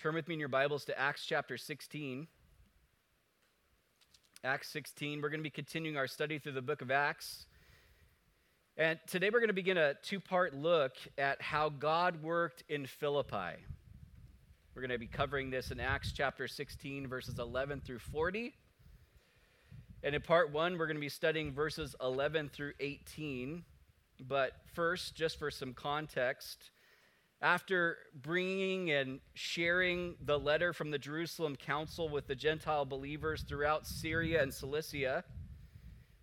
Turn with me in your Bibles to Acts chapter 16. Acts 16. We're going to be continuing our study through the book of Acts. And today we're going to begin a two part look at how God worked in Philippi. We're going to be covering this in Acts chapter 16, verses 11 through 40. And in part one, we're going to be studying verses 11 through 18. But first, just for some context, after bringing and sharing the letter from the Jerusalem Council with the Gentile believers throughout Syria and Cilicia,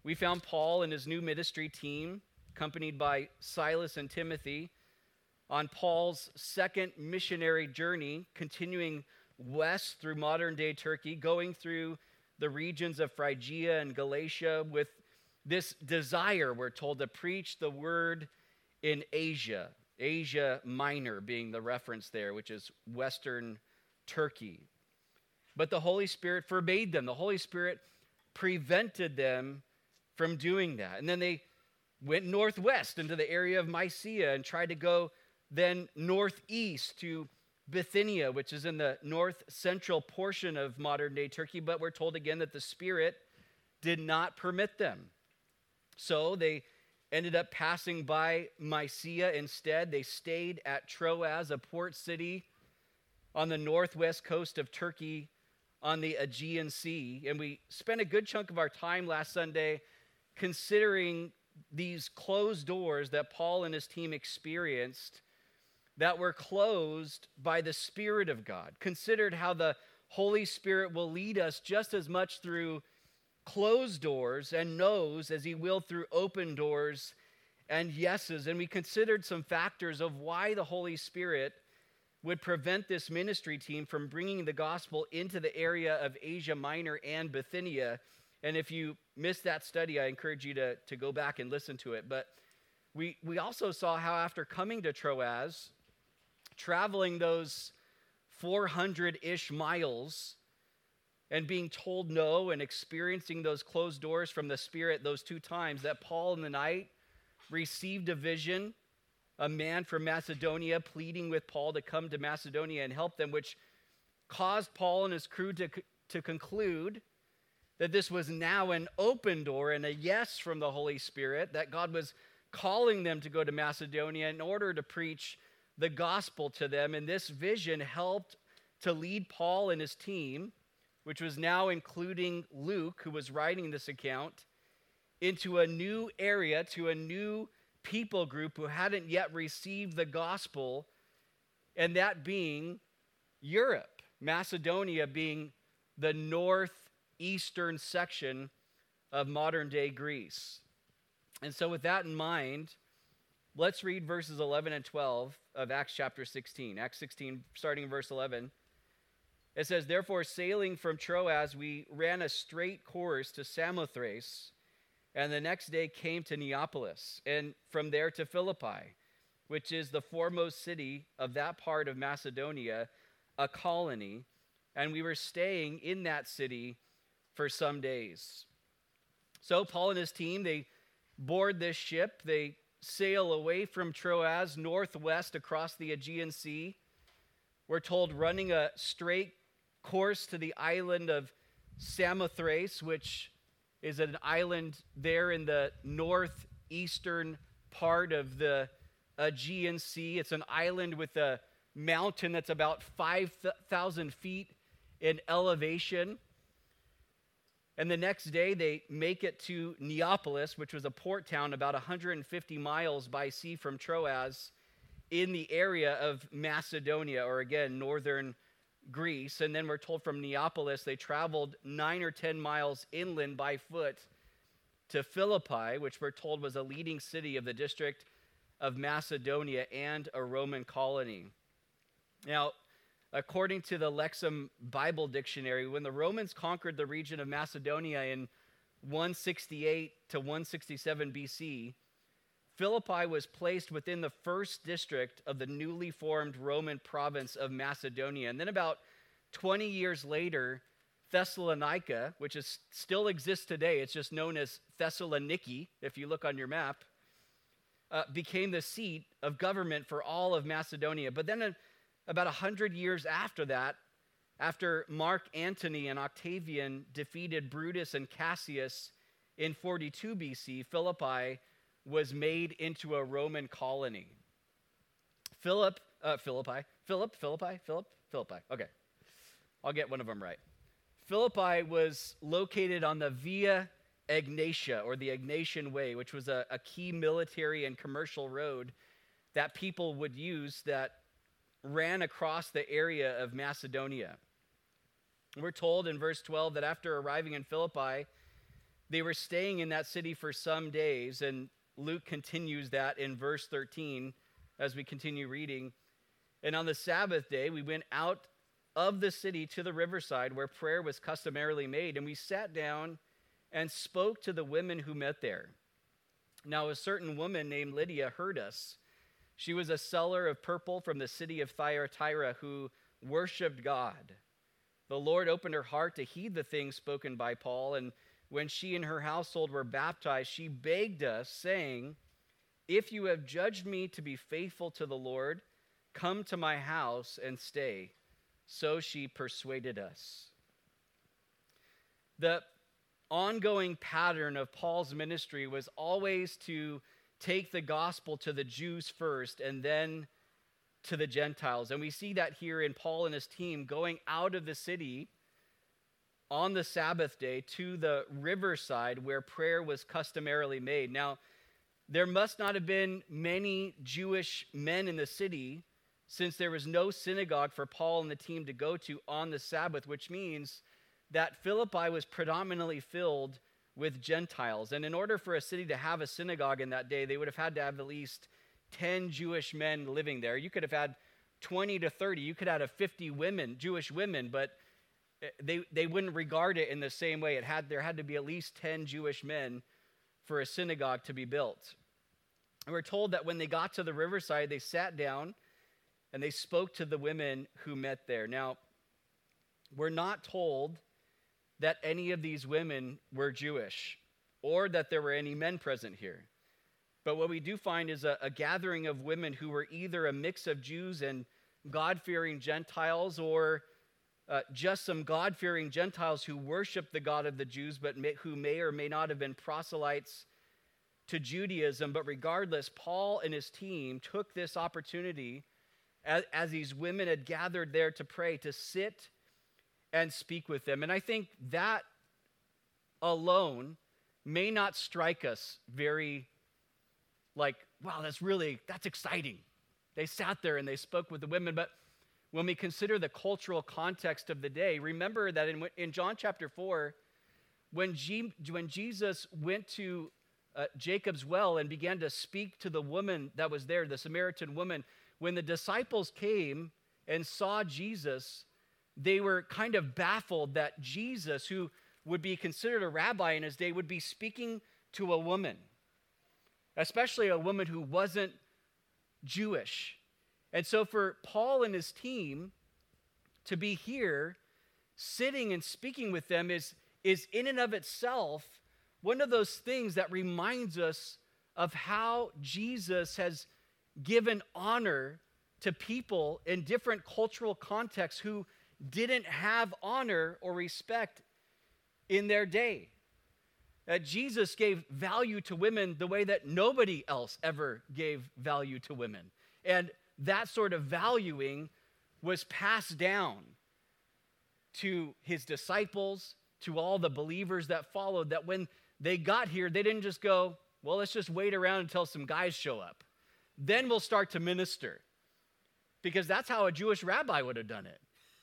we found Paul and his new ministry team, accompanied by Silas and Timothy, on Paul's second missionary journey, continuing west through modern day Turkey, going through the regions of Phrygia and Galatia with this desire, we're told, to preach the word in Asia, Asia Minor being the reference there, which is Western Turkey. But the Holy Spirit forbade them. The Holy Spirit prevented them from doing that. And then they went northwest into the area of Mysia and tried to go then northeast to Bithynia, which is in the north central portion of modern day Turkey. But we're told again that the Spirit did not permit them. So they ended up passing by Mysia instead. They stayed at Troas, a port city on the northwest coast of Turkey on the Aegean Sea. And we spent a good chunk of our time last Sunday considering these closed doors that Paul and his team experienced that were closed by the Spirit of God. Considered how the Holy Spirit will lead us just as much through closed doors and no's as he will through open doors and yeses. And we considered some factors of why the Holy Spirit would prevent this ministry team from bringing the gospel into the area of Asia Minor and Bithynia. And if you missed that study, I encourage you to, to go back and listen to it. But we, we also saw how after coming to Troas, traveling those 400 ish miles, and being told no and experiencing those closed doors from the Spirit those two times, that Paul in the night received a vision, a man from Macedonia pleading with Paul to come to Macedonia and help them, which caused Paul and his crew to, to conclude that this was now an open door and a yes from the Holy Spirit, that God was calling them to go to Macedonia in order to preach the gospel to them. And this vision helped to lead Paul and his team which was now including Luke, who was writing this account, into a new area, to a new people group who hadn't yet received the gospel, and that being Europe, Macedonia being the northeastern section of modern day Greece. And so, with that in mind, let's read verses 11 and 12 of Acts chapter 16. Acts 16, starting in verse 11. It says, Therefore, sailing from Troas, we ran a straight course to Samothrace, and the next day came to Neapolis, and from there to Philippi, which is the foremost city of that part of Macedonia, a colony, and we were staying in that city for some days. So, Paul and his team, they board this ship, they sail away from Troas northwest across the Aegean Sea. We're told running a straight course to the island of Samothrace, which is an island there in the northeastern part of the Aegean Sea. It's an island with a mountain that's about 5,000 feet in elevation. And the next day, they make it to Neapolis, which was a port town about 150 miles by sea from Troas in the area of Macedonia, or again, northern Greece. And then we're told from Neapolis they traveled nine or 10 miles inland by foot to Philippi, which we're told was a leading city of the district of Macedonia and a Roman colony. Now, according to the Lexham Bible Dictionary, when the Romans conquered the region of Macedonia in 168 to 167 BC, Philippi was placed within the first district of the newly formed Roman province of Macedonia. And then about 20 years later, Thessalonica, which is, still exists today, it's just known as Thessaloniki, if you look on your map, uh, became the seat of government for all of Macedonia. But then uh, about 100 years after that, after Mark Antony and Octavian defeated Brutus and Cassius in 42 BC, Philippi was made into a Roman colony. Philip, uh, Philippi, Philip, Philippi, Philip, Philippi. Okay, I'll get one of them right. Philippi was located on the Via Ignatia, or the Ignatian Way, which was a, a key military and commercial road that people would use that ran across the area of Macedonia. We're told in verse 12 that after arriving in Philippi, they were staying in that city for some days, and Luke continues that in verse 13 as we continue reading. And on the Sabbath day, we went out of the city to the riverside where prayer was customarily made, and we sat down and spoke to the women who met there. Now, a certain woman named Lydia heard us. She was a seller of purple from the city of Thyatira who worshiped God. The Lord opened her heart to heed the things spoken by Paul, and when she and her household were baptized, she begged us, saying, If you have judged me to be faithful to the Lord, come to my house and stay. So she persuaded us. The ongoing pattern of Paul's ministry was always to take the gospel to the Jews first and then to the Gentiles. And we see that here in Paul and his team going out of the city on the Sabbath day to the riverside where prayer was customarily made. Now, there must not have been many Jewish men in the city since there was no synagogue for Paul and the team to go to on the Sabbath, which means that Philippi was predominantly filled with Gentiles. And in order for a city to have a synagogue in that day, they would have had to have at least 10 Jewish men living there. You could have had 20 to 30. You could have had 50 women, Jewish women, but Eh, they, they wouldn't regard it in the same way. It had, there had to be at least 10 Jewish men for a synagogue to be built. And we're told that when they got to the riverside, they sat down and they spoke to the women who met there. Now, we're not told that any of these women were Jewish or that there were any men present here. But what we do find is a, a gathering of women who were either a mix of Jews and God fearing Gentiles or uh, just some God fearing Gentiles who worship the God of the Jews, but may, who may or may not have been proselytes to Judaism. But regardless, Paul and his team took this opportunity as, as these women had gathered there to pray to sit and speak with them. And I think that alone may not strike us very like, wow, that's really, that's exciting. They sat there and they spoke with the women. But when we consider the cultural context of the day, remember that in, in John chapter 4, when, G, when Jesus went to uh, Jacob's well and began to speak to the woman that was there, the Samaritan woman, when the disciples came and saw Jesus, they were kind of baffled that Jesus, who would be considered a rabbi in his day, would be speaking to a woman, especially a woman who wasn't Jewish. And so for Paul and his team to be here, sitting and speaking with them, is, is in and of itself one of those things that reminds us of how Jesus has given honor to people in different cultural contexts who didn't have honor or respect in their day. That Jesus gave value to women the way that nobody else ever gave value to women. And that sort of valuing was passed down to his disciples, to all the believers that followed, that when they got here, they didn't just go, well, let's just wait around until some guys show up. Then we'll start to minister. Because that's how a Jewish rabbi would have done it.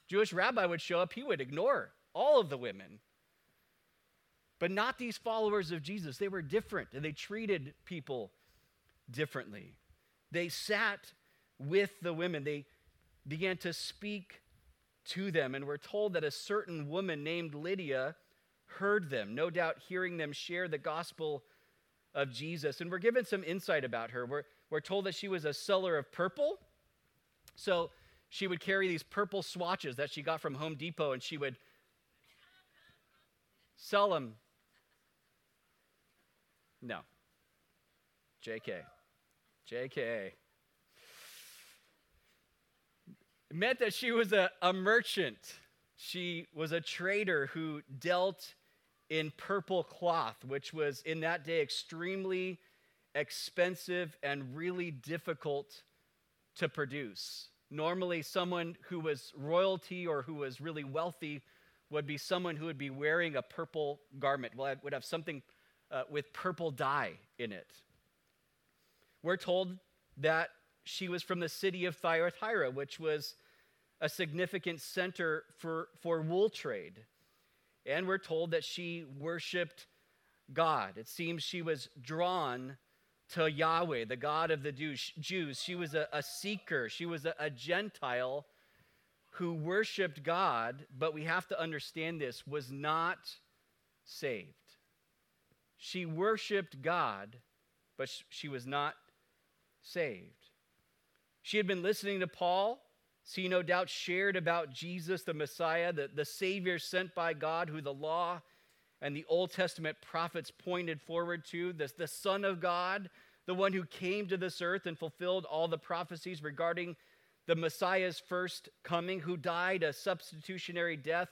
Jewish rabbi would show up, he would ignore all of the women. But not these followers of Jesus. They were different and they treated people differently. They sat with the women, they began to speak to them, and we're told that a certain woman named Lydia heard them, no doubt hearing them share the gospel of Jesus. And we're given some insight about her. We're, we're told that she was a seller of purple. So she would carry these purple swatches that she got from Home Depot and she would sell them. No. JK. JK. Meant that she was a, a merchant. She was a trader who dealt in purple cloth, which was in that day extremely expensive and really difficult to produce. Normally, someone who was royalty or who was really wealthy would be someone who would be wearing a purple garment, well, would have something uh, with purple dye in it. We're told that she was from the city of Thyatira, which was a significant center for, for wool trade. And we're told that she worshiped God. It seems she was drawn to Yahweh, the God of the Jews. She was a, a seeker, she was a, a Gentile who worshiped God, but we have to understand this, was not saved. She worshiped God, but she was not saved. She had been listening to Paul, so he no doubt shared about Jesus, the Messiah, the, the Savior sent by God, who the law and the Old Testament prophets pointed forward to, the, the Son of God, the one who came to this earth and fulfilled all the prophecies regarding the Messiah's first coming, who died a substitutionary death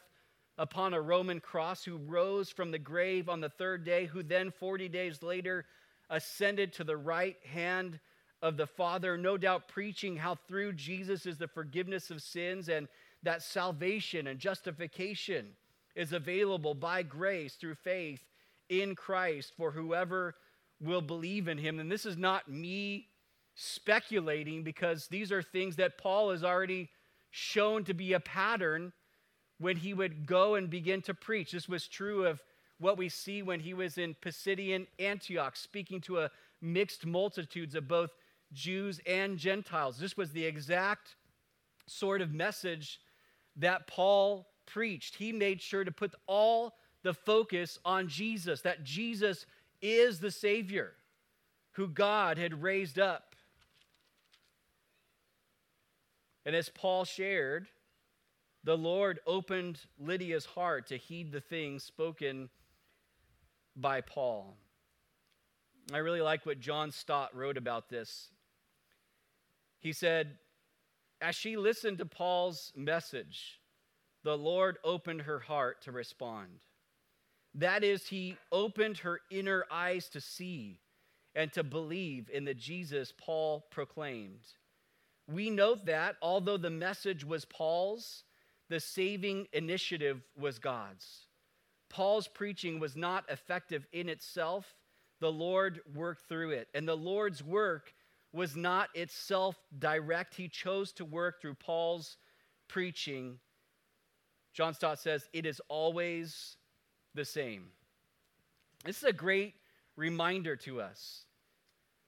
upon a Roman cross, who rose from the grave on the third day, who then 40 days later ascended to the right hand of the Father, no doubt preaching how through Jesus is the forgiveness of sins and that salvation and justification is available by grace through faith in Christ for whoever will believe in him. And this is not me speculating because these are things that Paul has already shown to be a pattern when he would go and begin to preach. This was true of what we see when he was in Pisidian Antioch, speaking to a mixed multitudes of both Jews and Gentiles. This was the exact sort of message that Paul preached. He made sure to put all the focus on Jesus, that Jesus is the Savior who God had raised up. And as Paul shared, the Lord opened Lydia's heart to heed the things spoken by Paul. I really like what John Stott wrote about this. He said, As she listened to Paul's message, the Lord opened her heart to respond. That is, he opened her inner eyes to see and to believe in the Jesus Paul proclaimed. We note that although the message was Paul's, the saving initiative was God's. Paul's preaching was not effective in itself. The Lord worked through it. And the Lord's work was not itself direct. He chose to work through Paul's preaching. John Stott says, It is always the same. This is a great reminder to us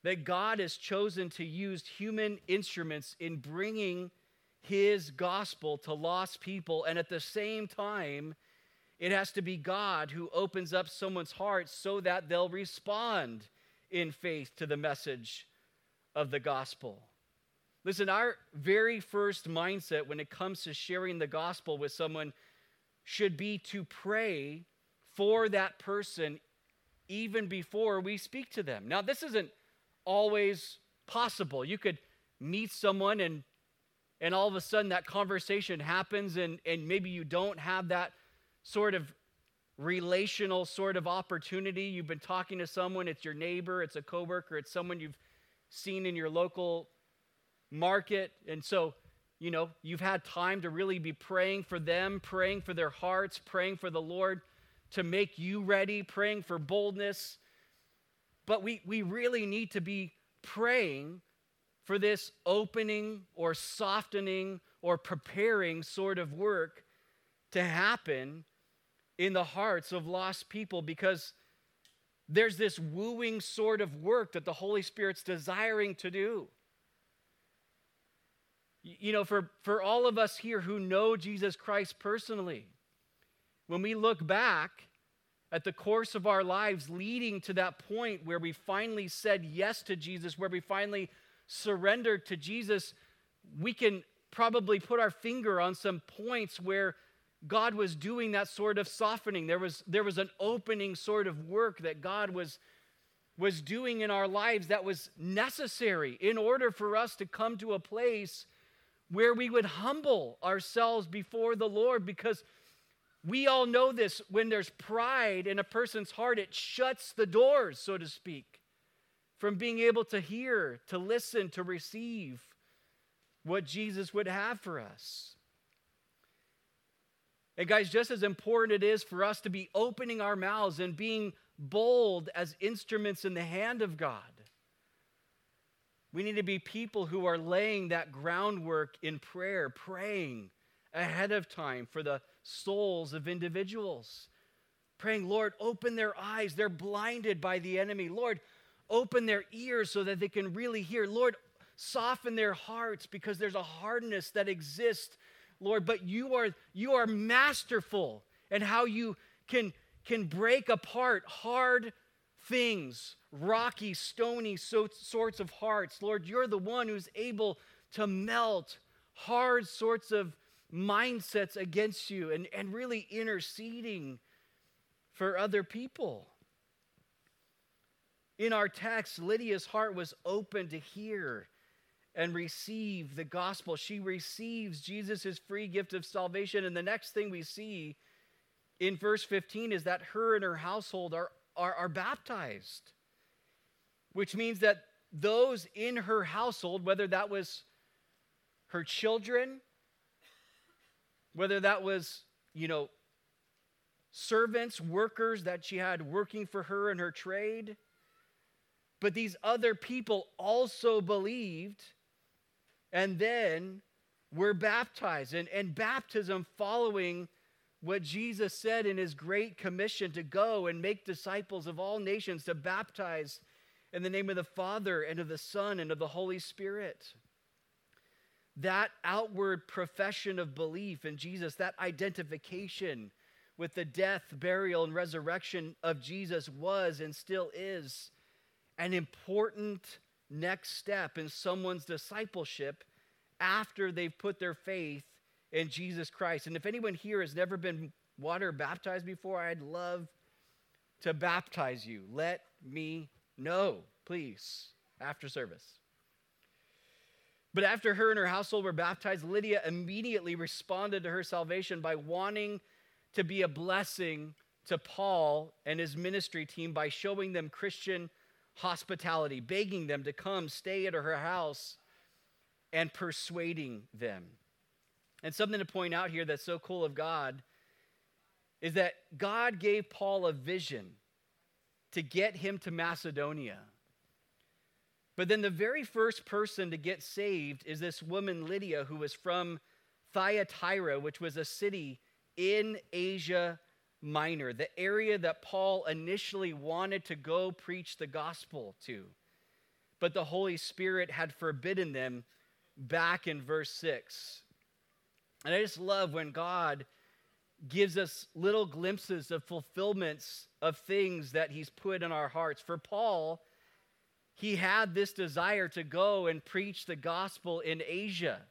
that God has chosen to use human instruments in bringing his gospel to lost people. And at the same time, it has to be God who opens up someone's heart so that they'll respond in faith to the message of the gospel. Listen, our very first mindset when it comes to sharing the gospel with someone should be to pray for that person even before we speak to them. Now, this isn't always possible. You could meet someone and and all of a sudden that conversation happens and and maybe you don't have that sort of relational sort of opportunity. You've been talking to someone, it's your neighbor, it's a coworker, it's someone you've seen in your local market. And so, you know, you've had time to really be praying for them, praying for their hearts, praying for the Lord to make you ready, praying for boldness. But we, we really need to be praying for this opening or softening or preparing sort of work to happen in the hearts of lost people because there's this wooing sort of work that the Holy Spirit's desiring to do. You know, for, for all of us here who know Jesus Christ personally, when we look back at the course of our lives leading to that point where we finally said yes to Jesus, where we finally surrendered to Jesus, we can probably put our finger on some points where God was doing that sort of softening. There was, there was an opening sort of work that God was, was doing in our lives that was necessary in order for us to come to a place where we would humble ourselves before the Lord because we all know this when there's pride in a person's heart, it shuts the doors, so to speak, from being able to hear, to listen, to receive what Jesus would have for us. And, guys, just as important it is for us to be opening our mouths and being bold as instruments in the hand of God, we need to be people who are laying that groundwork in prayer, praying ahead of time for the souls of individuals. Praying, Lord, open their eyes. They're blinded by the enemy. Lord, open their ears so that they can really hear. Lord, soften their hearts because there's a hardness that exists, Lord. But you are you are masterful and how you can can break apart hard things, rocky, stony so, sorts of hearts. Lord, you're the one who's able to melt hard sorts of mindsets against you and, and really interceding for other people. In our text, Lydia's heart was open to hear and receive the gospel. She receives Jesus' free gift of salvation. And the next thing we see in verse 15 is that her and her household are, are, are baptized, which means that those in her household, whether that was her children, whether that was, you know, servants, workers that she had working for her in her trade. But these other people also believed and then we're baptized. And, and baptism following what Jesus said in his great commission to go and make disciples of all nations, to baptize in the name of the Father and of the Son and of the Holy Spirit that outward profession of belief in Jesus, that identification with the death, burial, and resurrection of Jesus was and still is an important next step in someone's discipleship after they've put their faith in Jesus Christ. And if anyone here has never been water baptized before, I'd love to baptize you. Let me know, please, after service. But after her and her household were baptized, Lydia immediately responded to her salvation by wanting to be a blessing to Paul and his ministry team by showing them Christian hospitality, begging them to come stay at her house and persuading them. And something to point out here that's so cool of God is that God gave Paul a vision to get him to Macedonia. But then the very first person to get saved is this woman, Lydia, who was from Thyatira, which was a city in Asia Minor, the area that Paul initially wanted to go preach the gospel to. But the Holy Spirit had forbidden them back in verse 6. And I just love when God gives us little glimpses of fulfillments of things that he's put in our hearts. For Paul, he had this desire to go and preach the gospel in Asia.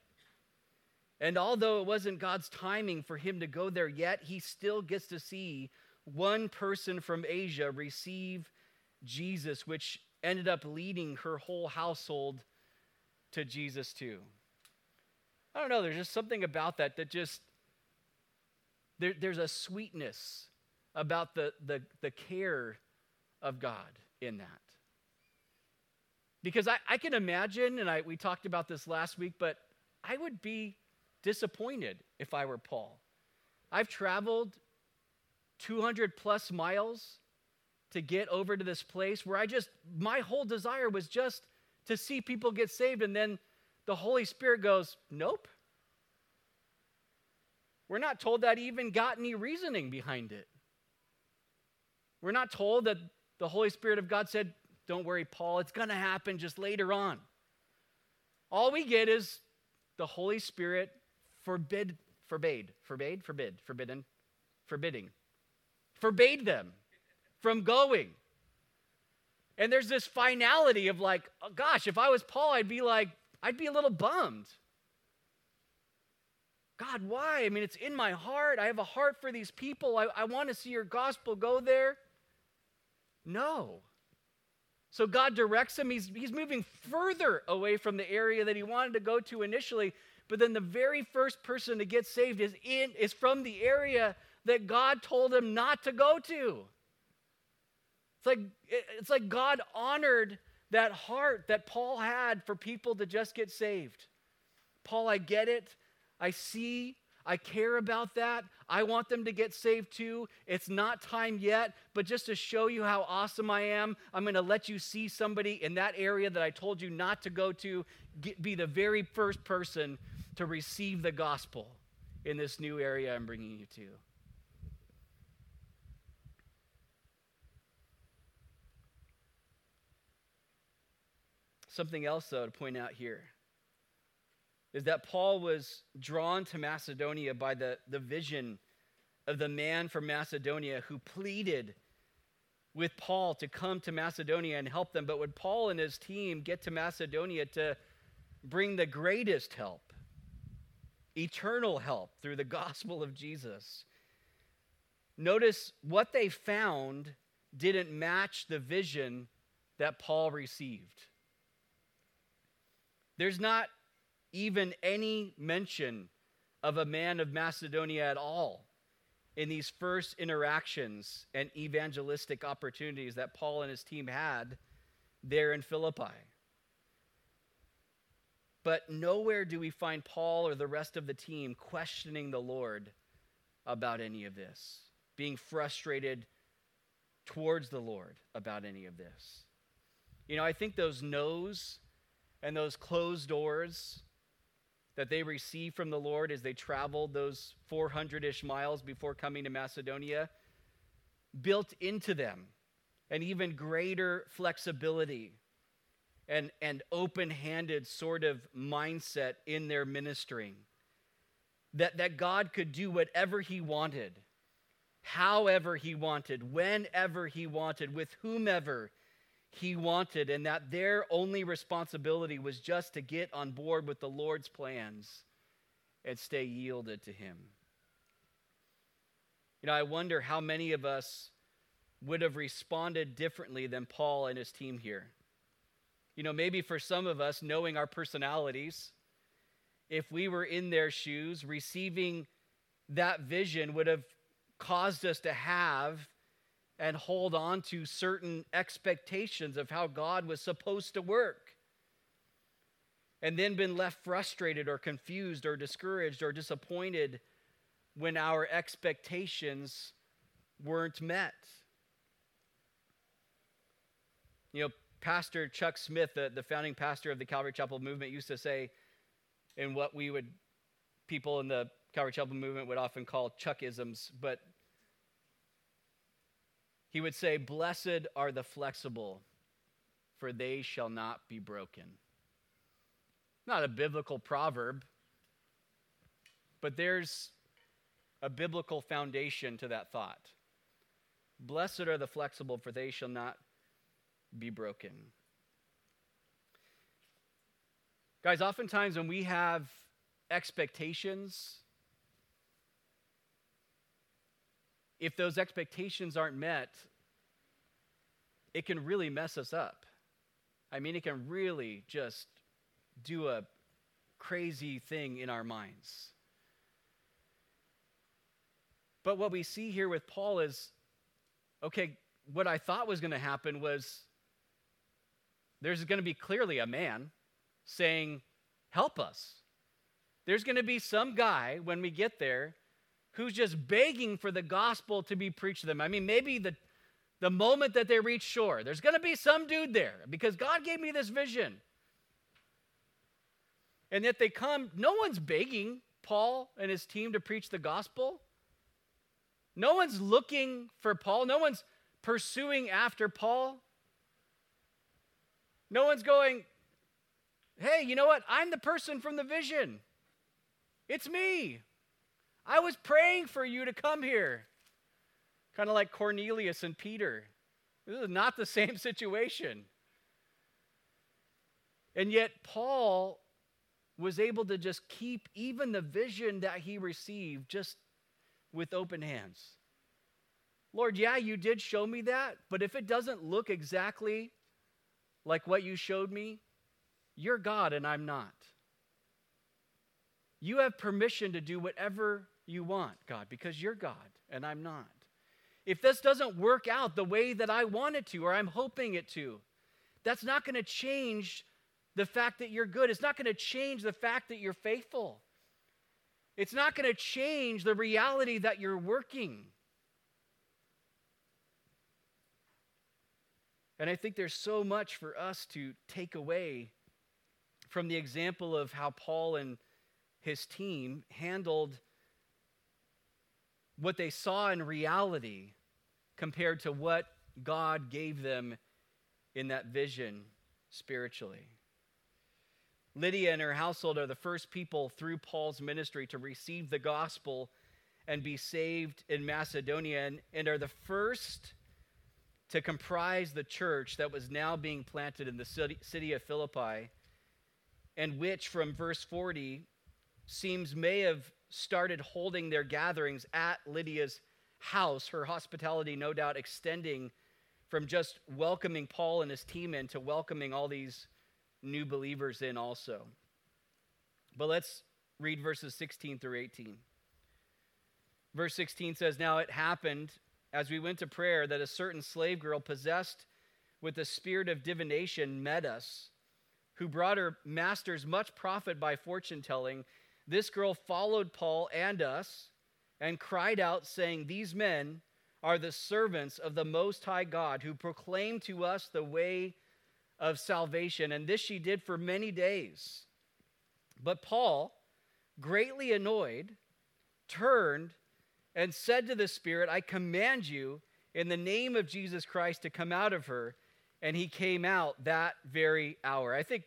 And although it wasn't God's timing for him to go there yet, he still gets to see one person from Asia receive Jesus, which ended up leading her whole household to Jesus too. I don't know, there's just something about that that just, there, there's a sweetness about the, the, the care of God in that. Because I, I can imagine, and I, we talked about this last week, but I would be disappointed if I were Paul. I've traveled 200 plus miles to get over to this place where I just, my whole desire was just to see people get saved. And then the Holy Spirit goes, Nope. We're not told that he even got any reasoning behind it. We're not told that the Holy Spirit of God said, don't worry, Paul, it's going to happen just later on. All we get is the Holy Spirit forbid, forbade, forbade, forbid, forbidden, forbidding, forbade them from going. And there's this finality of like, oh gosh, if I was Paul, I'd be like, I'd be a little bummed. God, why? I mean, it's in my heart. I have a heart for these people. I, I want to see your gospel go there. No. So God directs him. He's, he's moving further away from the area that he wanted to go to initially, but then the very first person to get saved is in is from the area that God told him not to go to. It's like it's like God honored that heart that Paul had for people to just get saved. Paul, I get it. I see I care about that. I want them to get saved too. It's not time yet, but just to show you how awesome I am, I'm going to let you see somebody in that area that I told you not to go to, get, be the very first person to receive the gospel in this new area I'm bringing you to. Something else, though, to point out here is that Paul was drawn to Macedonia by the, the vision of the man from Macedonia who pleaded with Paul to come to Macedonia and help them. But would Paul and his team get to Macedonia to bring the greatest help, eternal help through the gospel of Jesus? Notice what they found didn't match the vision that Paul received. There's not even any mention of a man of Macedonia at all in these first interactions and evangelistic opportunities that Paul and his team had there in Philippi. But nowhere do we find Paul or the rest of the team questioning the Lord about any of this, being frustrated towards the Lord about any of this. You know, I think those no's and those closed doors that they received from the Lord as they traveled those 400 ish miles before coming to Macedonia built into them an even greater flexibility and, and open handed sort of mindset in their ministering. That, that God could do whatever He wanted, however He wanted, whenever He wanted, with whomever he wanted, and that their only responsibility was just to get on board with the Lord's plans and stay yielded to Him. You know, I wonder how many of us would have responded differently than Paul and his team here. You know, maybe for some of us, knowing our personalities, if we were in their shoes, receiving that vision would have caused us to have and hold on to certain expectations of how God was supposed to work. And then been left frustrated or confused or discouraged or disappointed when our expectations weren't met. You know, Pastor Chuck Smith, the, the founding pastor of the Calvary Chapel movement, used to say, in what we would, people in the Calvary Chapel movement would often call Chuckisms, but he would say, Blessed are the flexible, for they shall not be broken. Not a biblical proverb, but there's a biblical foundation to that thought. Blessed are the flexible, for they shall not be broken. Guys, oftentimes when we have expectations, if those expectations aren't met, it can really mess us up. I mean, it can really just do a crazy thing in our minds. But what we see here with Paul is okay, what I thought was going to happen was there's going to be clearly a man saying, Help us. There's going to be some guy when we get there who's just begging for the gospel to be preached to them. I mean, maybe the, the moment that they reach shore, there's going to be some dude there because God gave me this vision. And yet they come, no one's begging Paul and his team to preach the gospel. No one's looking for Paul. No one's pursuing after Paul. No one's going, hey, you know what? I'm the person from the vision. It's me. I was praying for you to come here. Kind of like Cornelius and Peter. This is not the same situation. And yet, Paul was able to just keep even the vision that he received just with open hands. Lord, yeah, you did show me that, but if it doesn't look exactly like what you showed me, you're God and I'm not. You have permission to do whatever you want, God, because you're God and I'm not. If this doesn't work out the way that I want it to or I'm hoping it to, that's not going to change the fact that you're good. It's not going to change the fact that you're faithful. It's not going to change the reality that you're working. And I think there's so much for us to take away from the example of how Paul and his team handled what they saw in reality compared to what God gave them in that vision spiritually. Lydia and her household are the first people through Paul's ministry to receive the gospel and be saved in Macedonia, and, and, are the first to comprise the church that was now being planted in the city, city of Philippi, and which, from verse 40, seems may have started holding their gatherings at Lydia's house, her hospitality, no doubt, extending from just welcoming Paul and his team in to welcoming all these new believers in also. But let's read verses 16 through 18. Verse 16 says, Now it happened as we went to prayer that a certain slave girl possessed with the spirit of divination met us, who brought her masters much profit by fortune telling. This girl followed Paul and us and cried out, saying, These men are the servants of the Most High God who proclaim to us the way of salvation. And this she did for many days. But Paul, greatly annoyed, turned and said to the Spirit, I command you in the name of Jesus Christ to come out of her. And he came out that very hour. I think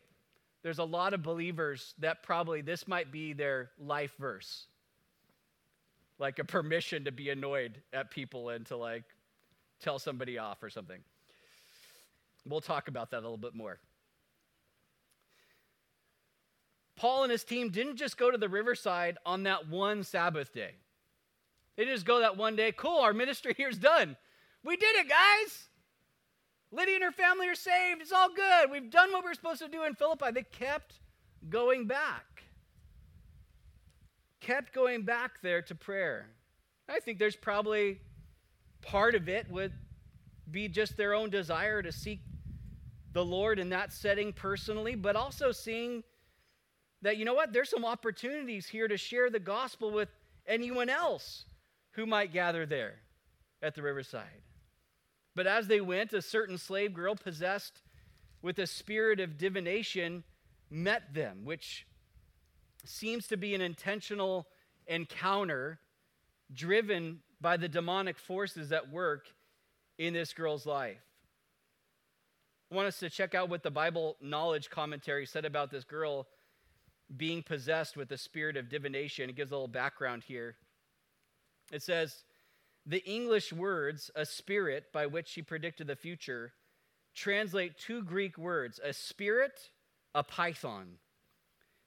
there's a lot of believers that probably this might be their life verse like a permission to be annoyed at people and to like tell somebody off or something. We'll talk about that a little bit more. Paul and his team didn't just go to the riverside on that one Sabbath day. They just go that one day. Cool, our ministry here's done. We did it, guys. Lydia and her family are saved. It's all good. We've done what we we're supposed to do in Philippi. They kept going back kept going back there to prayer. I think there's probably part of it would be just their own desire to seek the Lord in that setting personally, but also seeing that, you know what, there's some opportunities here to share the gospel with anyone else who might gather there at the riverside. But as they went, a certain slave girl possessed with a spirit of divination met them, which seems to be an intentional encounter driven by the demonic forces at work in this girl's life. I want us to check out what the Bible Knowledge Commentary said about this girl being possessed with the spirit of divination. It gives a little background here. It says, the English words, a spirit by which she predicted the future, translate two Greek words, a spirit, a python.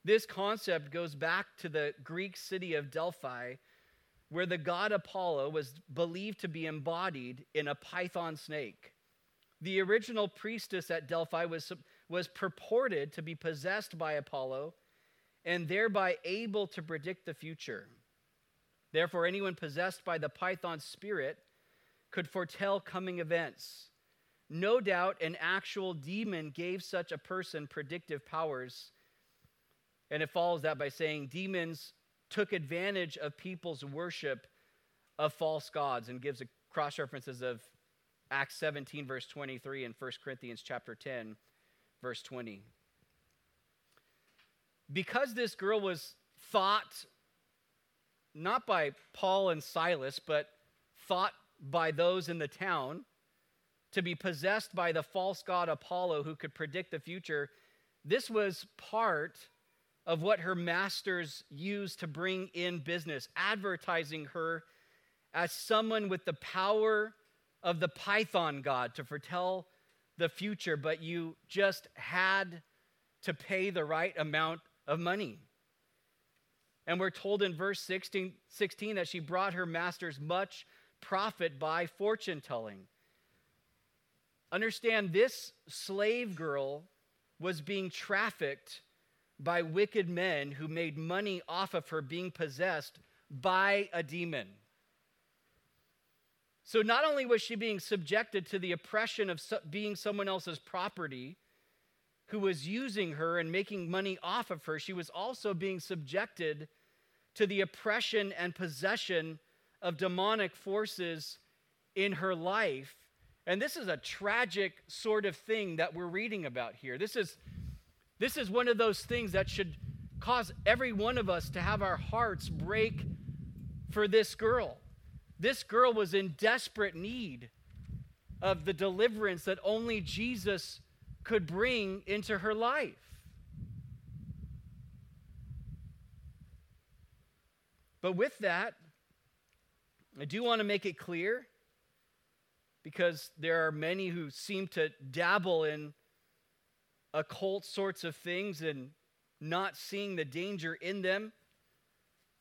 This concept goes back to the Greek city of Delphi, where the god Apollo was believed to be embodied in a python snake. The original priestess at Delphi was, was purported to be possessed by Apollo and thereby able to predict the future. Therefore, anyone possessed by the python spirit could foretell coming events. No doubt an actual demon gave such a person predictive powers and it follows that by saying demons took advantage of people's worship of false gods and gives a cross references of Acts 17 verse 23 and 1 Corinthians chapter 10 verse 20. Because this girl was thought not by Paul and Silas but thought by those in the town to be possessed by the false god Apollo who could predict the future, this was part of what her masters used to bring in business, advertising her as someone with the power of the Python god to foretell the future, but you just had to pay the right amount of money. And we're told in verse 16, 16 that she brought her masters much profit by fortune telling. Understand, this slave girl was being trafficked by wicked men who made money off of her being possessed by a demon. So not only was she being subjected to the oppression of being someone else's property, who was using her and making money off of her, she was also being subjected to the oppression and possession of demonic forces in her life. And this is a tragic sort of thing that we're reading about here. This is, this is one of those things that should cause every one of us to have our hearts break for this girl. This girl was in desperate need of the deliverance that only Jesus could bring into her life. But with that, I do want to make it clear because there are many who seem to dabble in occult sorts of things and not seeing the danger in them.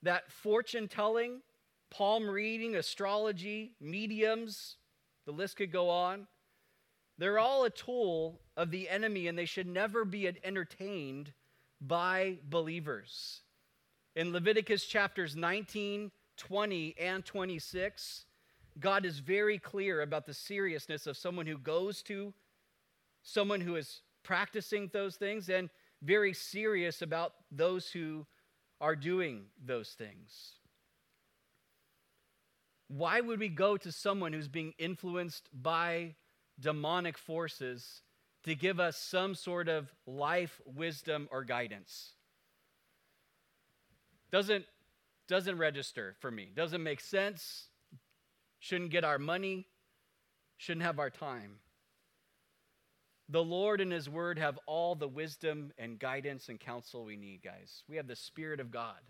That fortune telling palm reading, astrology, mediums, the list could go on. They're all a tool of the enemy, and they should never be entertained by believers. In Leviticus chapters 19, 20, and 26, God is very clear about the seriousness of someone who goes to someone who is practicing those things, and very serious about those who are doing those things. Why would we go to someone who's being influenced by demonic forces to give us some sort of life wisdom or guidance? Doesn't doesn't register for me. Doesn't make sense. Shouldn't get our money. Shouldn't have our time. The Lord and His Word have all the wisdom and guidance and counsel we need, guys. We have the Spirit of God.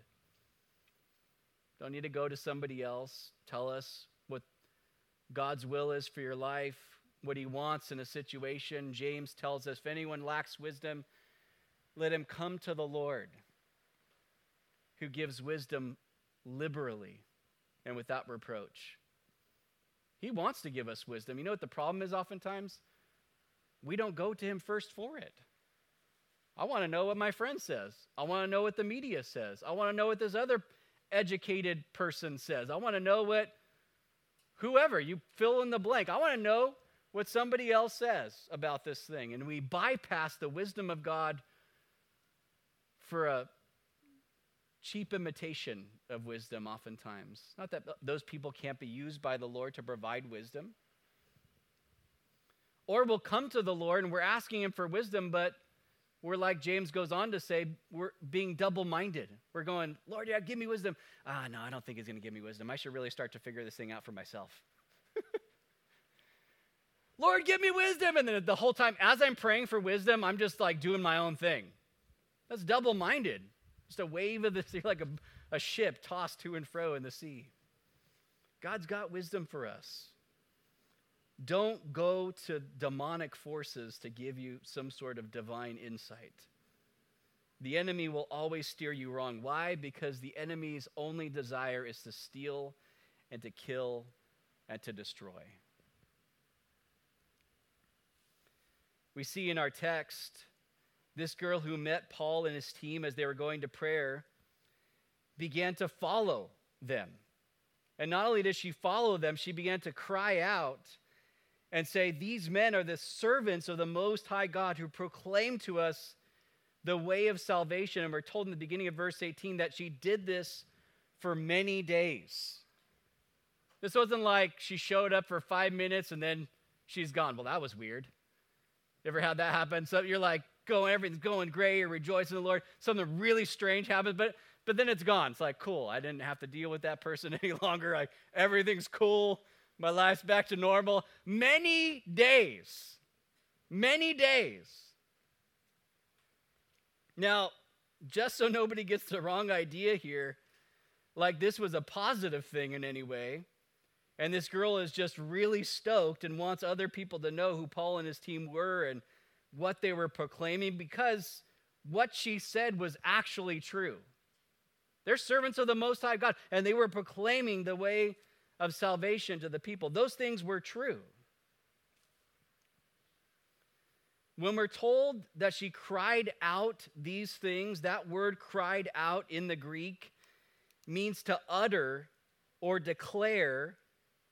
Don't need to go to somebody else. Tell us what God's will is for your life, what He wants in a situation. James tells us if anyone lacks wisdom, let him come to the Lord, who gives wisdom liberally and without reproach. He wants to give us wisdom. You know what the problem is oftentimes? We don't go to Him first for it. I want to know what my friend says. I want to know what the media says. I want to know what this other educated person says. I want to know what whoever, you fill in the blank. I want to know what somebody else says about this thing. And we bypass the wisdom of God for a cheap imitation of wisdom, oftentimes. Not that those people can't be used by the Lord to provide wisdom. Or we'll come to the Lord and we're asking Him for wisdom, but we're like James goes on to say, we're being double minded. We're going, Lord, yeah, give me wisdom. Ah, no, I don't think he's going to give me wisdom. I should really start to figure this thing out for myself. Lord, give me wisdom. And then the whole time, as I'm praying for wisdom, I'm just like doing my own thing. That's double minded. Just a wave of the sea, like a, a ship tossed to and fro in the sea. God's got wisdom for us. Don't go to demonic forces to give you some sort of divine insight. The enemy will always steer you wrong. Why? Because the enemy's only desire is to steal and to kill and to destroy. We see in our text this girl who met Paul and his team as they were going to prayer began to follow them. And not only did she follow them, she began to cry out and say, These men are the servants of the Most High God who proclaim to us the way of salvation. And we're told in the beginning of verse 18 that she did this for many days. This wasn't like she showed up for five minutes and then she's gone. Well, that was weird. You ever had that happen? So you're like going, everything's going great, you're rejoicing in the Lord. Something really strange happens, but but then it's gone. It's like, cool, I didn't have to deal with that person any longer. Like everything's cool. My life's back to normal. Many days. Many days. Now, just so nobody gets the wrong idea here, like this was a positive thing in any way, and this girl is just really stoked and wants other people to know who Paul and his team were and what they were proclaiming because what she said was actually true. They're servants of the Most High God, and they were proclaiming the way of salvation to the people. Those things were true. When we're told that she cried out these things, that word cried out in the Greek means to utter or declare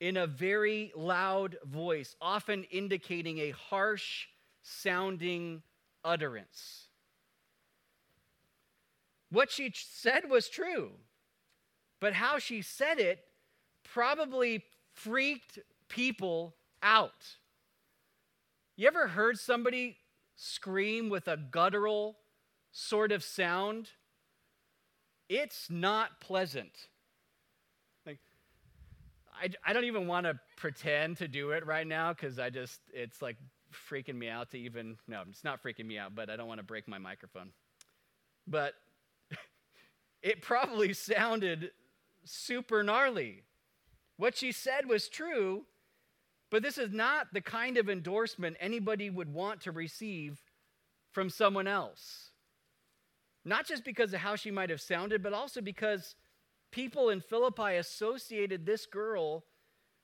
in a very loud voice, often indicating a harsh sounding utterance. What she said was true, but how she said it probably freaked people out. You ever heard somebody scream with a guttural sort of sound? It's not pleasant. I, I don't even want to pretend to do it right now because I just, it's like freaking me out to even, no, it's not freaking me out, but I don't want to break my microphone. But it probably sounded super gnarly. What she said was true, but this is not the kind of endorsement anybody would want to receive from someone else. Not just because of how she might have sounded, but also because people in Philippi associated this girl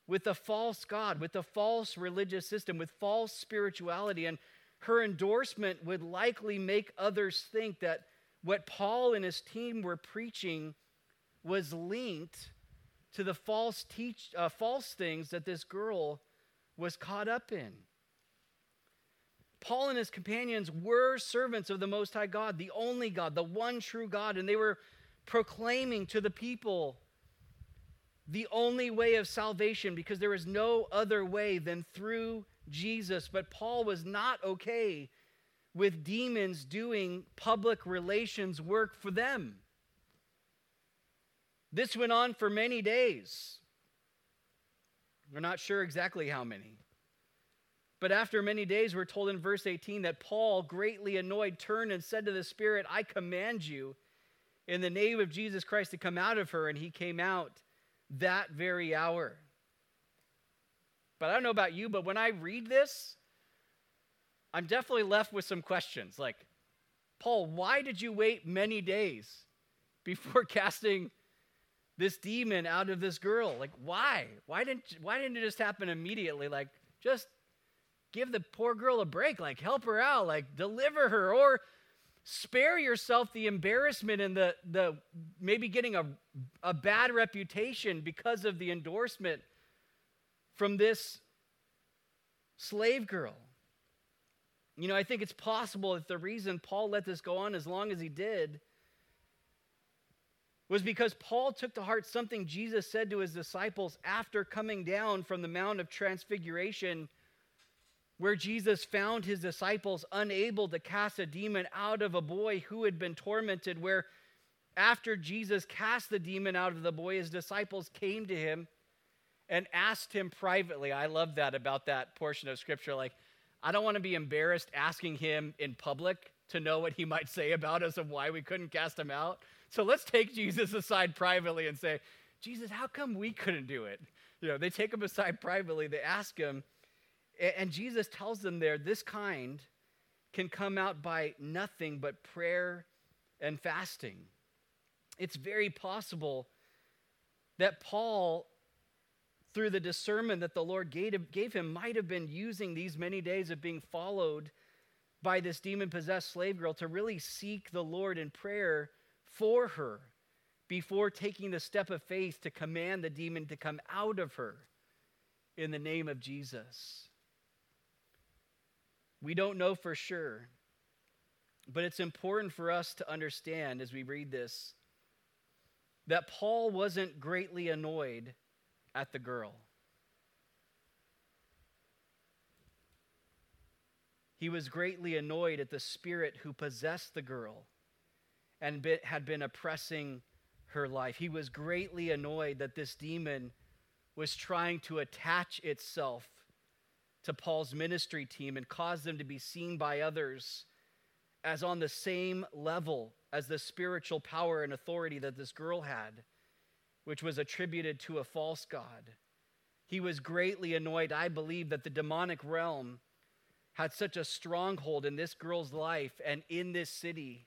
with a false God, with a false religious system, with false spirituality. And her endorsement would likely make others think that what Paul and his team were preaching was linked to the false, teach, uh, false things that this girl was caught up in. Paul and his companions were servants of the Most High God, the only God, the one true God, and they were proclaiming to the people the only way of salvation because there is no other way than through Jesus. But Paul was not okay with demons doing public relations work for them. This went on for many days. We're not sure exactly how many. But after many days, we're told in verse 18 that Paul, greatly annoyed, turned and said to the Spirit, I command you in the name of Jesus Christ to come out of her. And he came out that very hour. But I don't know about you, but when I read this, I'm definitely left with some questions. Like, Paul, why did you wait many days before casting this demon out of this girl? Like, why? Why didn't why didn't it just happen immediately? Like, just give the poor girl a break, like help her out, like deliver her, or spare yourself the embarrassment and the the maybe getting a, a bad reputation because of the endorsement from this slave girl. You know, I think it's possible that the reason Paul let this go on as long as he did was because Paul took to heart something Jesus said to his disciples after coming down from the Mount of Transfiguration, where Jesus found his disciples unable to cast a demon out of a boy who had been tormented. Where after Jesus cast the demon out of the boy, his disciples came to him and asked him privately. I love that about that portion of scripture. Like, I don't want to be embarrassed asking him in public to know what he might say about us of why we couldn't cast him out. So let's take Jesus aside privately and say, Jesus, how come we couldn't do it? You know, they take him aside privately, they ask him, and Jesus tells them there, this kind can come out by nothing but prayer and fasting. It's very possible that Paul through the discernment that the Lord gave, him, might have been using these many days of being followed by this demon possessed slave girl to really seek the Lord in prayer for her before taking the step of faith to command the demon to come out of her in the name of Jesus. We don't know for sure, but it's important for us to understand as we read this that Paul wasn't greatly annoyed at the girl. He was greatly annoyed at the spirit who possessed the girl and had been oppressing her life. He was greatly annoyed that this demon was trying to attach itself to Paul's ministry team and cause them to be seen by others as on the same level as the spiritual power and authority that this girl had which was attributed to a false God. He was greatly annoyed, I believe, that the demonic realm had such a stronghold in this girl's life and in this city,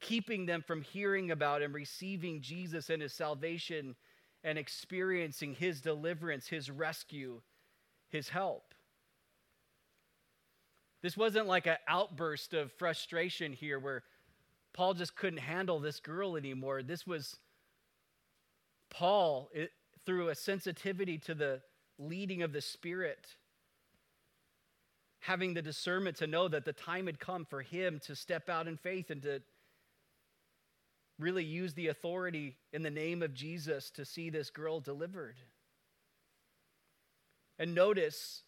keeping them from hearing about and receiving Jesus and his salvation and experiencing his deliverance, his rescue, his help. This wasn't like an outburst of frustration here where Paul just couldn't handle this girl anymore. This was Paul, it, through a sensitivity to the leading of the Spirit, having the discernment to know that the time had come for him to step out in faith and to really use the authority in the name of Jesus to see this girl delivered. And notice,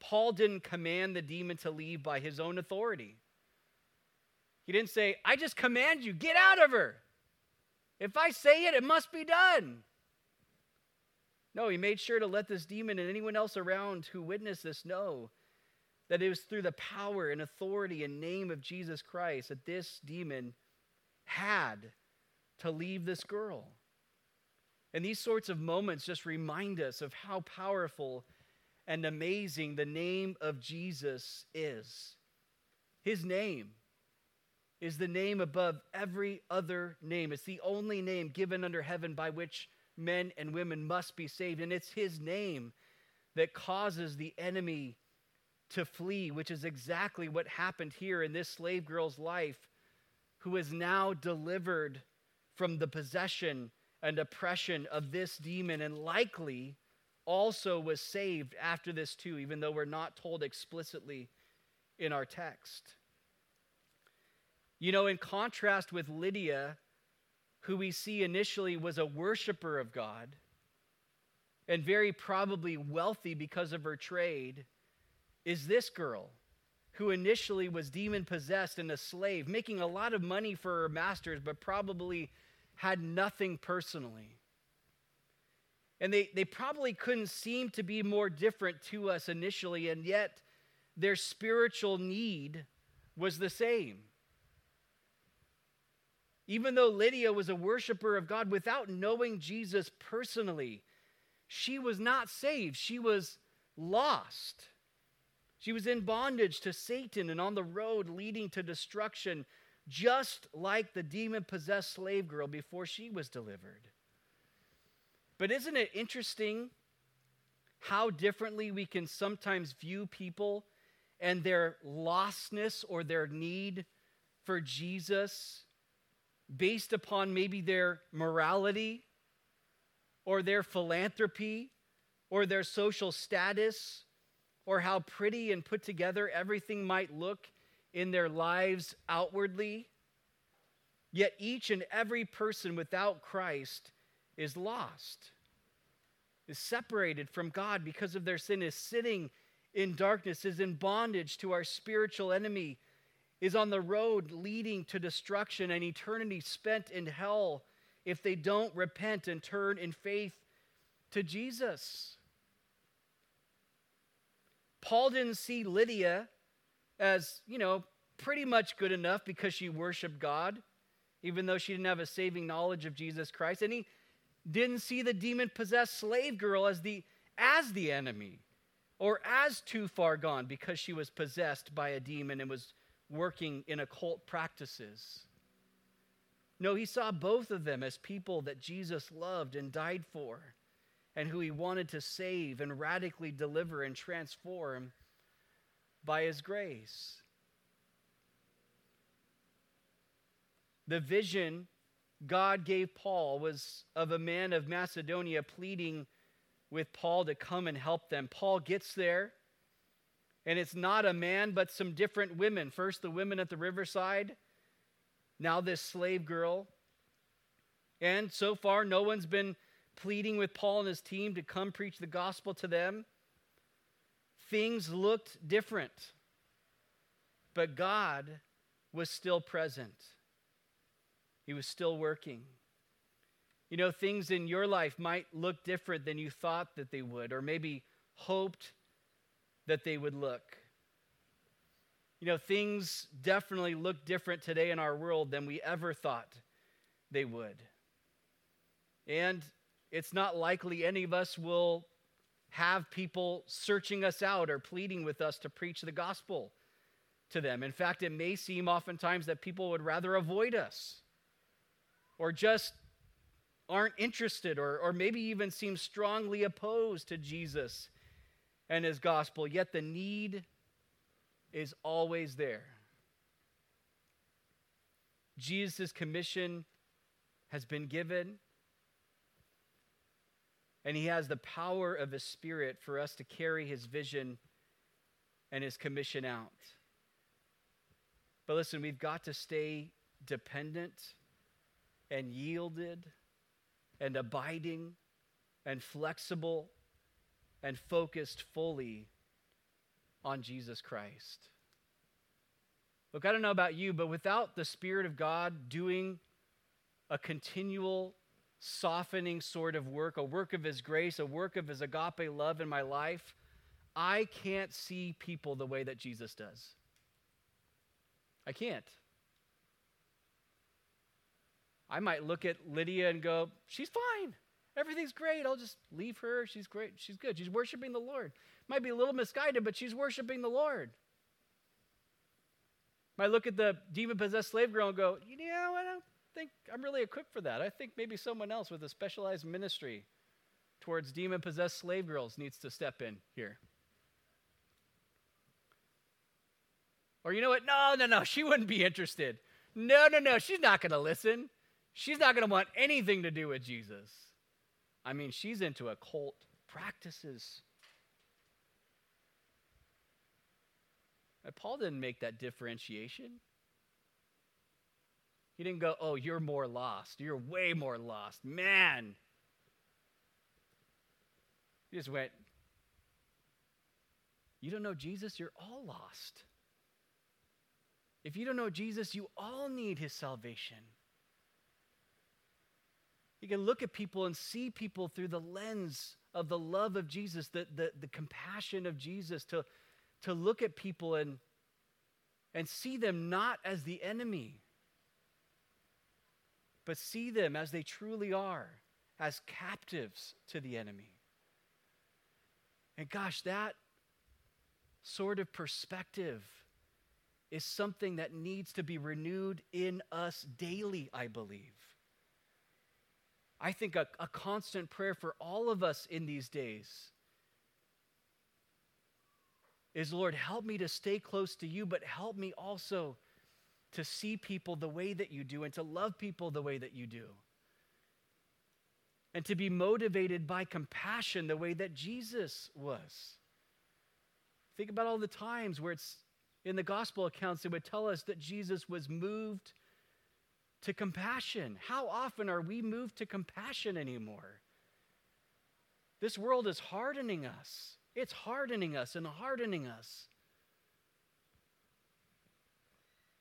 Paul didn't command the demon to leave by his own authority. He didn't say, I just command you, get out of her. If I say it, it must be done. No, he made sure to let this demon and anyone else around who witnessed this know that it was through the power and authority and name of Jesus Christ that this demon had to leave this girl. And these sorts of moments just remind us of how powerful and amazing the name of Jesus is. His name is the name above every other name. It's the only name given under heaven by which men and women must be saved. And it's His name that causes the enemy to flee, which is exactly what happened here in this slave girl's life, who is now delivered from the possession and oppression of this demon and likely also was saved after this too, even though we're not told explicitly in our text. You know, in contrast with Lydia, who we see initially was a worshiper of God and very probably wealthy because of her trade, is this girl who initially was demon possessed and a slave, making a lot of money for her masters, but probably had nothing personally. And they, they probably couldn't seem to be more different to us initially, and yet their spiritual need was the same. Even though Lydia was a worshiper of God without knowing Jesus personally, she was not saved. She was lost. She was in bondage to Satan and on the road leading to destruction, just like the demon possessed slave girl before she was delivered. But isn't it interesting how differently we can sometimes view people and their lostness or their need for Jesus based upon maybe their morality or their philanthropy or their social status or how pretty and put together everything might look in their lives outwardly. Yet each and every person without Christ is lost, is separated from God because of their sin, is sitting in darkness, is in bondage to our spiritual enemy, is on the road leading to destruction and eternity spent in hell if they don't repent and turn in faith to Jesus. Paul didn't see Lydia as, you know, pretty much good enough because she worshiped God, even though she didn't have a saving knowledge of Jesus Christ. And he didn't see the demon possessed slave girl as the, as the enemy or as too far gone because she was possessed by a demon and was working in occult practices. No, he saw both of them as people that Jesus loved and died for, and who he wanted to save and radically deliver and transform by his grace. The vision God gave Paul was of a man of Macedonia pleading with Paul to come and help them. Paul gets there and it's not a man, but some different women. First, the women at the riverside, now, this slave girl. And so far, no one's been pleading with Paul and his team to come preach the gospel to them. Things looked different, but God was still present, He was still working. You know, things in your life might look different than you thought that they would, or maybe hoped that they would look. You know, things definitely look different today in our world than we ever thought they would. And it's not likely any of us will have people searching us out or pleading with us to preach the gospel to them. In fact, it may seem oftentimes that people would rather avoid us or just aren't interested or, or maybe even seem strongly opposed to Jesus and his gospel, yet the need is always there. Jesus' commission has been given, and he has the power of his spirit for us to carry his vision and his commission out. But listen, we've got to stay dependent and yielded and abiding and flexible and focused fully on Jesus Christ. Look, I don't know about you, but without the Spirit of God doing a continual softening sort of work, a work of His grace, a work of His agape love in my life, I can't see people the way that Jesus does. I can't. I might look at Lydia and go, she's fine. Everything's great. I'll just leave her. She's great. She's good. She's worshiping the Lord. Might be a little misguided, but she's worshiping the Lord. Might look at the demon possessed slave girl and go, you know, think I'm really equipped for that. I think maybe someone else with a specialized ministry towards demon possessed slave girls needs to step in here. Or you know what? No, no, no, she wouldn't be interested. No, no, no, she's not going to listen. She's not going to want anything to do with Jesus. I mean, she's into occult practices. And Paul didn't make that differentiation. He didn't go, oh, you're more lost. You're way more lost. Man. He just went, you don't know Jesus, you're all lost. If you don't know Jesus, you all need his salvation. You can look at people and see people through the lens of the love of Jesus, the, the, the compassion of Jesus, to, to look at people and, and see them not as the enemy, but see them as they truly are, as captives to the enemy. And gosh, that sort of perspective is something that needs to be renewed in us daily, I believe. I think a, a constant prayer for all of us in these days is Lord, help me to stay close to you, but help me also to see people the way that you do and to love people the way that you do. And to be motivated by compassion the way that Jesus was. Think about all the times where it's in the gospel accounts, it would tell us that Jesus was moved to compassion. How often are we moved to compassion anymore? This world is hardening us. It's hardening us and hardening us.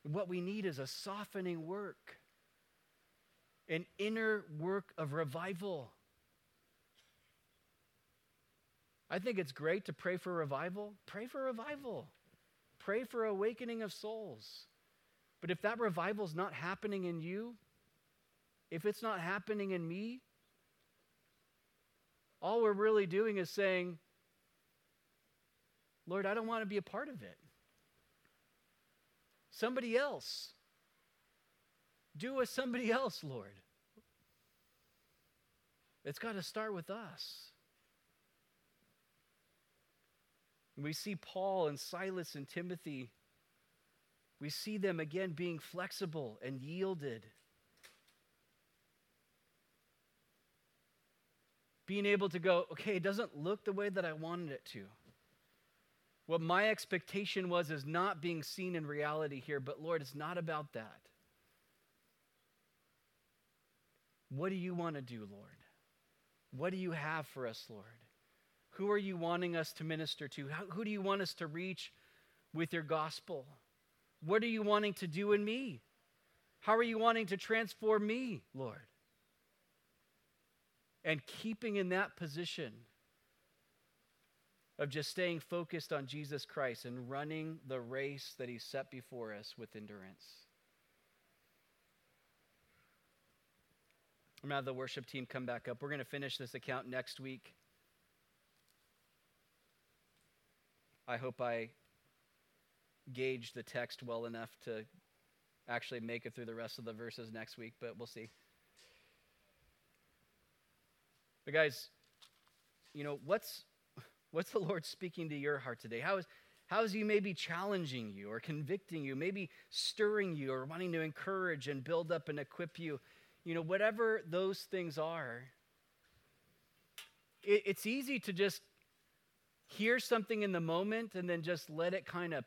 What we need is a softening work, an inner work of revival. I think it's great to pray for revival. Pray for revival. Pray for awakening of souls. But if that revival is not happening in you, if it's not happening in me, all we're really doing is saying, Lord, I don't want to be a part of it. Somebody else. Do as somebody else, Lord. It's got to start with us. We see Paul and Silas and Timothy we see them again being flexible and yielded. Being able to go, okay, it doesn't look the way that I wanted it to. What my expectation was is not being seen in reality here, but Lord, it's not about that. What do you want to do, Lord? What do you have for us, Lord? Who are you wanting us to minister to? How, who do you want us to reach with your gospel? What are you wanting to do in me? How are you wanting to transform me, Lord? And keeping in that position of just staying focused on Jesus Christ and running the race that He set before us with endurance. I'm going to have the worship team come back up. We're going to finish this account next week. I hope I gauge the text well enough to actually make it through the rest of the verses next week, but we'll see. But guys, you know, what's what's the Lord speaking to your heart today? How is How is He maybe challenging you or convicting you, maybe stirring you or wanting to encourage and build up and equip you? You know, whatever those things are, it, it's easy to just hear something in the moment and then just let it kind of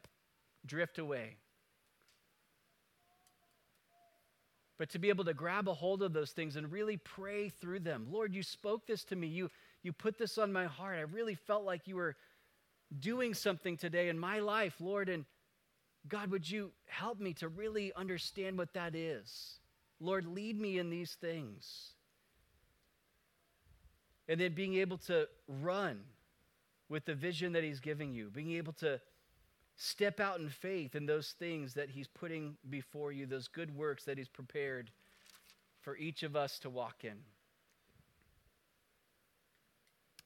drift away. But to be able to grab a hold of those things and really pray through them. Lord, you spoke this to me. You, you put this on my heart. I really felt like you were doing something today in my life, Lord. And God, would you help me to really understand what that is? Lord, lead me in these things. And then being able to run with the vision that He's giving you, being able to step out in faith in those things that He's putting before you, those good works that He's prepared for each of us to walk in.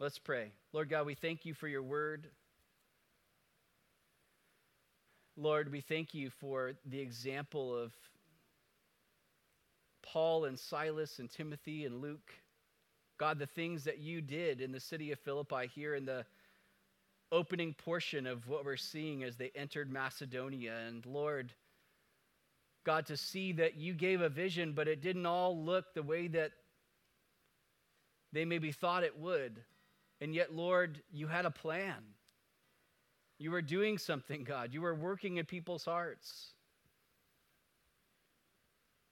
Let's pray. Lord God, we thank you for your word. Lord, we thank you for the example of Paul and Silas and Timothy and Luke. God, the things that you did in the city of Philippi here in the opening portion of what we're seeing as they entered Macedonia. And Lord, God, to see that you gave a vision, but it didn't all look the way that they maybe thought it would. And yet, Lord, you had a plan. You were doing something, God. You were working in people's hearts.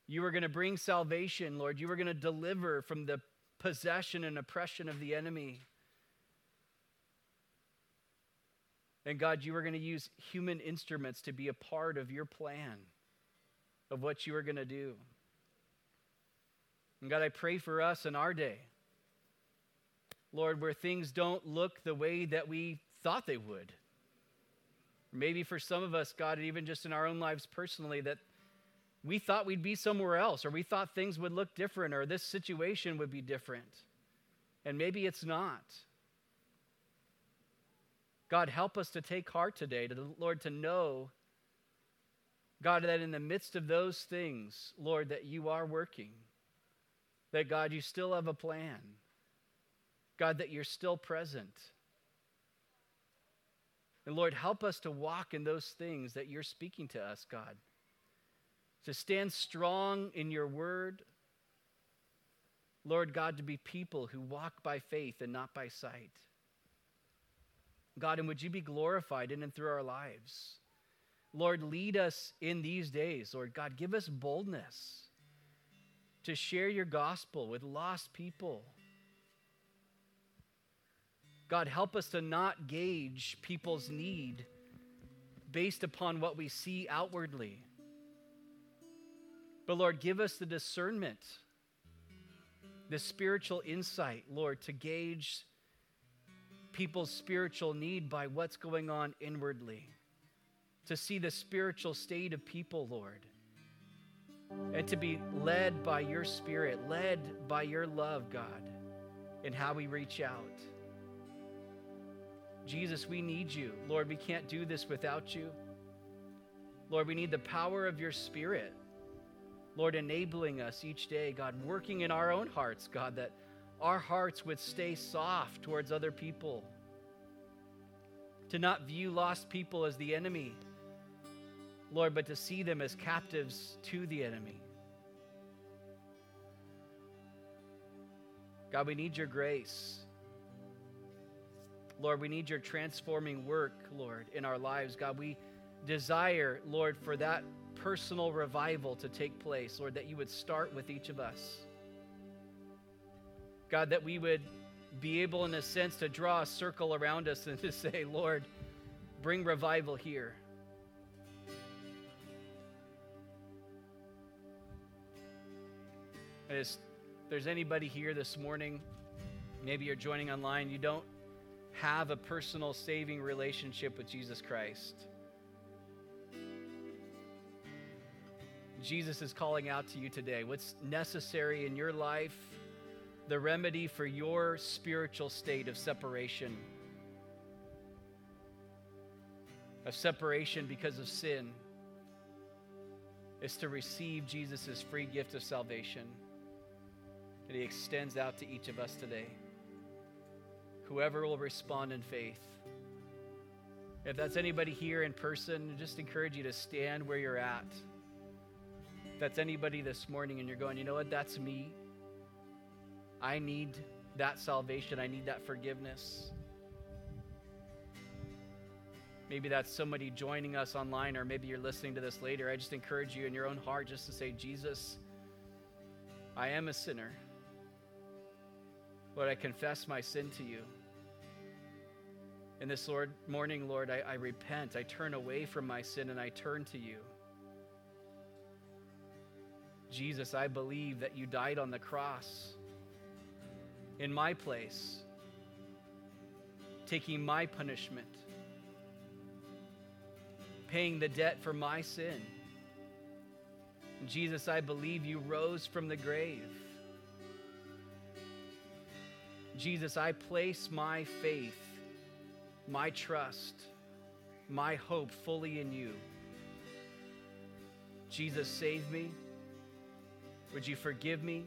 You were going to bring salvation, Lord. You were going to deliver from the possession and oppression of the enemy. And God, you were going to use human instruments to be a part of your plan of what you were going to do. And God, I pray for us in our day, Lord, where things don't look the way that we thought they would. Maybe for some of us, God, even just in our own lives personally, that we thought we'd be somewhere else, or we thought things would look different, or this situation would be different. And maybe it's not. God, help us to take heart today, to the Lord, to know, God, that in the midst of those things, Lord, that you are working. That, God, you still have a plan. God, that you're still present. And Lord, help us to walk in those things that you're speaking to us, God. To stand strong in your word. Lord God, to be people who walk by faith and not by sight. God, and would you be glorified in and through our lives? Lord, lead us in these days. Lord God, give us boldness to share your gospel with lost people. God, help us to not gauge people's need based upon what we see outwardly. But Lord, give us the discernment, the spiritual insight, Lord, to gauge people's spiritual need by what's going on inwardly, to see the spiritual state of people, Lord, and to be led by your Spirit, led by your love, God, in how we reach out. Jesus, we need you. Lord, we can't do this without you. Lord, we need the power of your Spirit. Lord, enabling us each day, God, working in our own hearts, God, that our hearts would stay soft towards other people, to not view lost people as the enemy, Lord, but to see them as captives to the enemy. God, we need your grace. Lord, we need your transforming work, Lord, in our lives. God, we desire, Lord, for that personal revival to take place, Lord, that you would start with each of us. God, that we would be able, in a sense, to draw a circle around us and to say, Lord, bring revival here. If there's anybody here this morning, maybe you're joining online, you don't have a personal saving relationship with Jesus Christ. Jesus is calling out to you today. What's necessary in your life? the remedy for your spiritual state of separation, of separation because of sin, is to receive Jesus' free gift of salvation that he extends out to each of us today. Whoever will respond in faith If that's anybody here in person, just encourage you to stand where you're at. If that's anybody this morning and you're going, you know what, that's me. I need that salvation, I need that forgiveness. Maybe that's somebody joining us online, or maybe you're listening to this later. I just encourage you in your own heart just to say, Jesus, I am a sinner. Lord, I confess my sin to you. In this Lord morning, Lord, I, I repent. I turn away from my sin and I turn to you. Jesus, I believe that you died on the cross in my place, taking my punishment paying the debt for my sin. Jesus, I believe you rose from the grave. Jesus, I place my faith, my trust, my hope fully in you. Jesus, save me. Would you forgive me?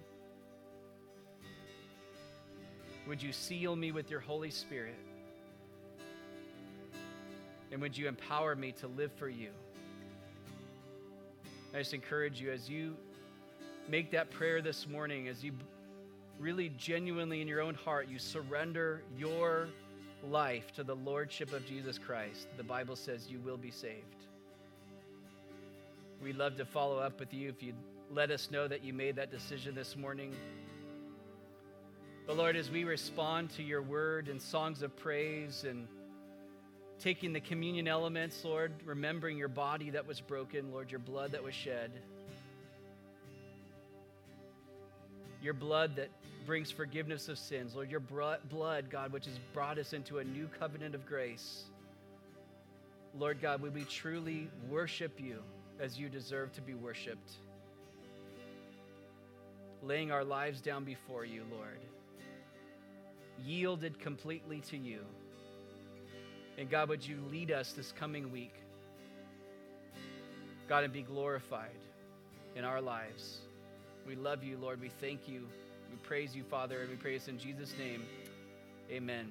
Would you seal me with your Holy Spirit? And would you empower me to live for you? I just encourage you as you make that prayer this morning, as you really genuinely in your own heart, you surrender your life to the Lordship of Jesus Christ. The Bible says you will be saved. We'd love to follow up with you if you'd let us know that you made that decision this morning. But Lord, as we respond to your word and songs of praise and taking the communion elements, Lord, remembering your body that was broken, Lord, your blood that was shed, your blood that brings forgiveness of sins, Lord, your blood, God, which has brought us into a new covenant of grace. Lord God, would we truly worship you as you deserve to be worshiped? Laying our lives down before you, Lord, yielded completely to you. And God, would you lead us this coming week? God, and be glorified in our lives. We love you, Lord. We thank you. We praise you, Father, and we praise in Jesus' name. Amen.